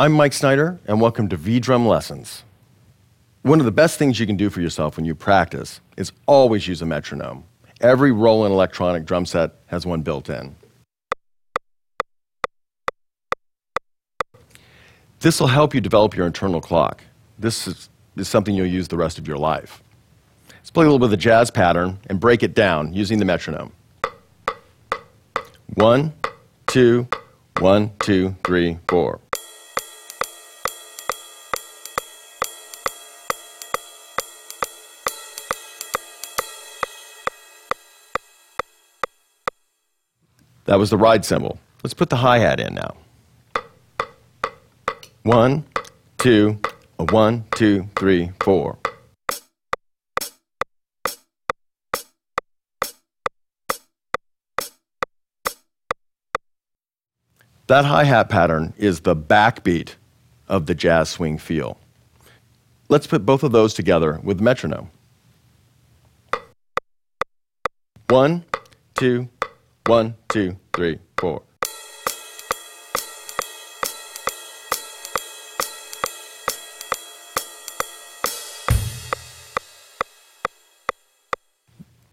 I'm Mike Snyder, and welcome to V Drum Lessons. One of the best things you can do for yourself when you practice is always use a metronome. Every Roland electronic drum set has one built in. This will help you develop your internal clock. This is, is something you'll use the rest of your life. Let's play a little bit of the jazz pattern and break it down using the metronome. One, two, one, two, three, four. That was the ride cymbal. Let's put the hi hat in now. One, two, a one, two, three, four. That hi hat pattern is the backbeat of the jazz swing feel. Let's put both of those together with metronome. One, two, one, two, three, four.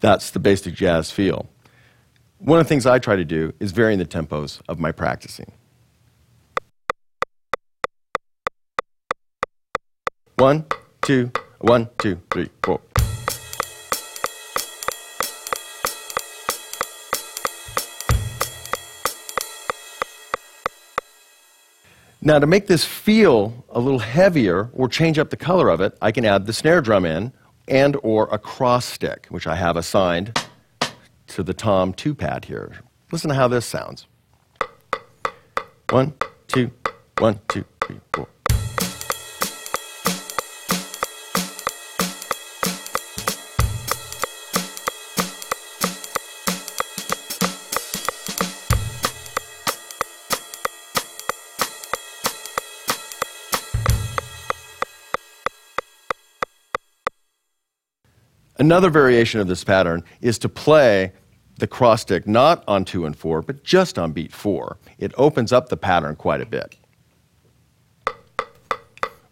That's the basic jazz feel. One of the things I try to do is varying the tempos of my practicing. One, two, one, two, three, four. Now, to make this feel a little heavier or change up the color of it, I can add the snare drum in and or a cross stick, which I have assigned to the tom 2 pad here. Listen to how this sounds. One, two, one, two, three, four. Another variation of this pattern is to play the cross stick not on 2 and 4, but just on beat 4. It opens up the pattern quite a bit.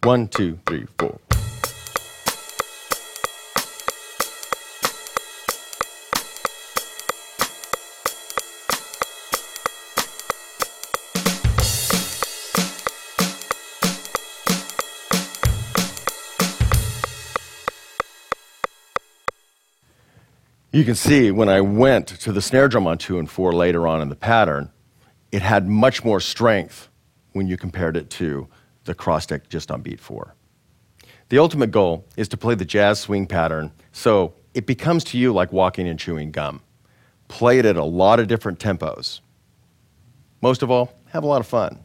One, two, three, four. You can see when I went to the snare drum on 2 and 4 later on in the pattern, it had much more strength when you compared it to the cross stick just on beat 4. The ultimate goal is to play the jazz swing pattern so it becomes to you like walking and chewing gum. Play it at a lot of different tempos. Most of all, have a lot of fun.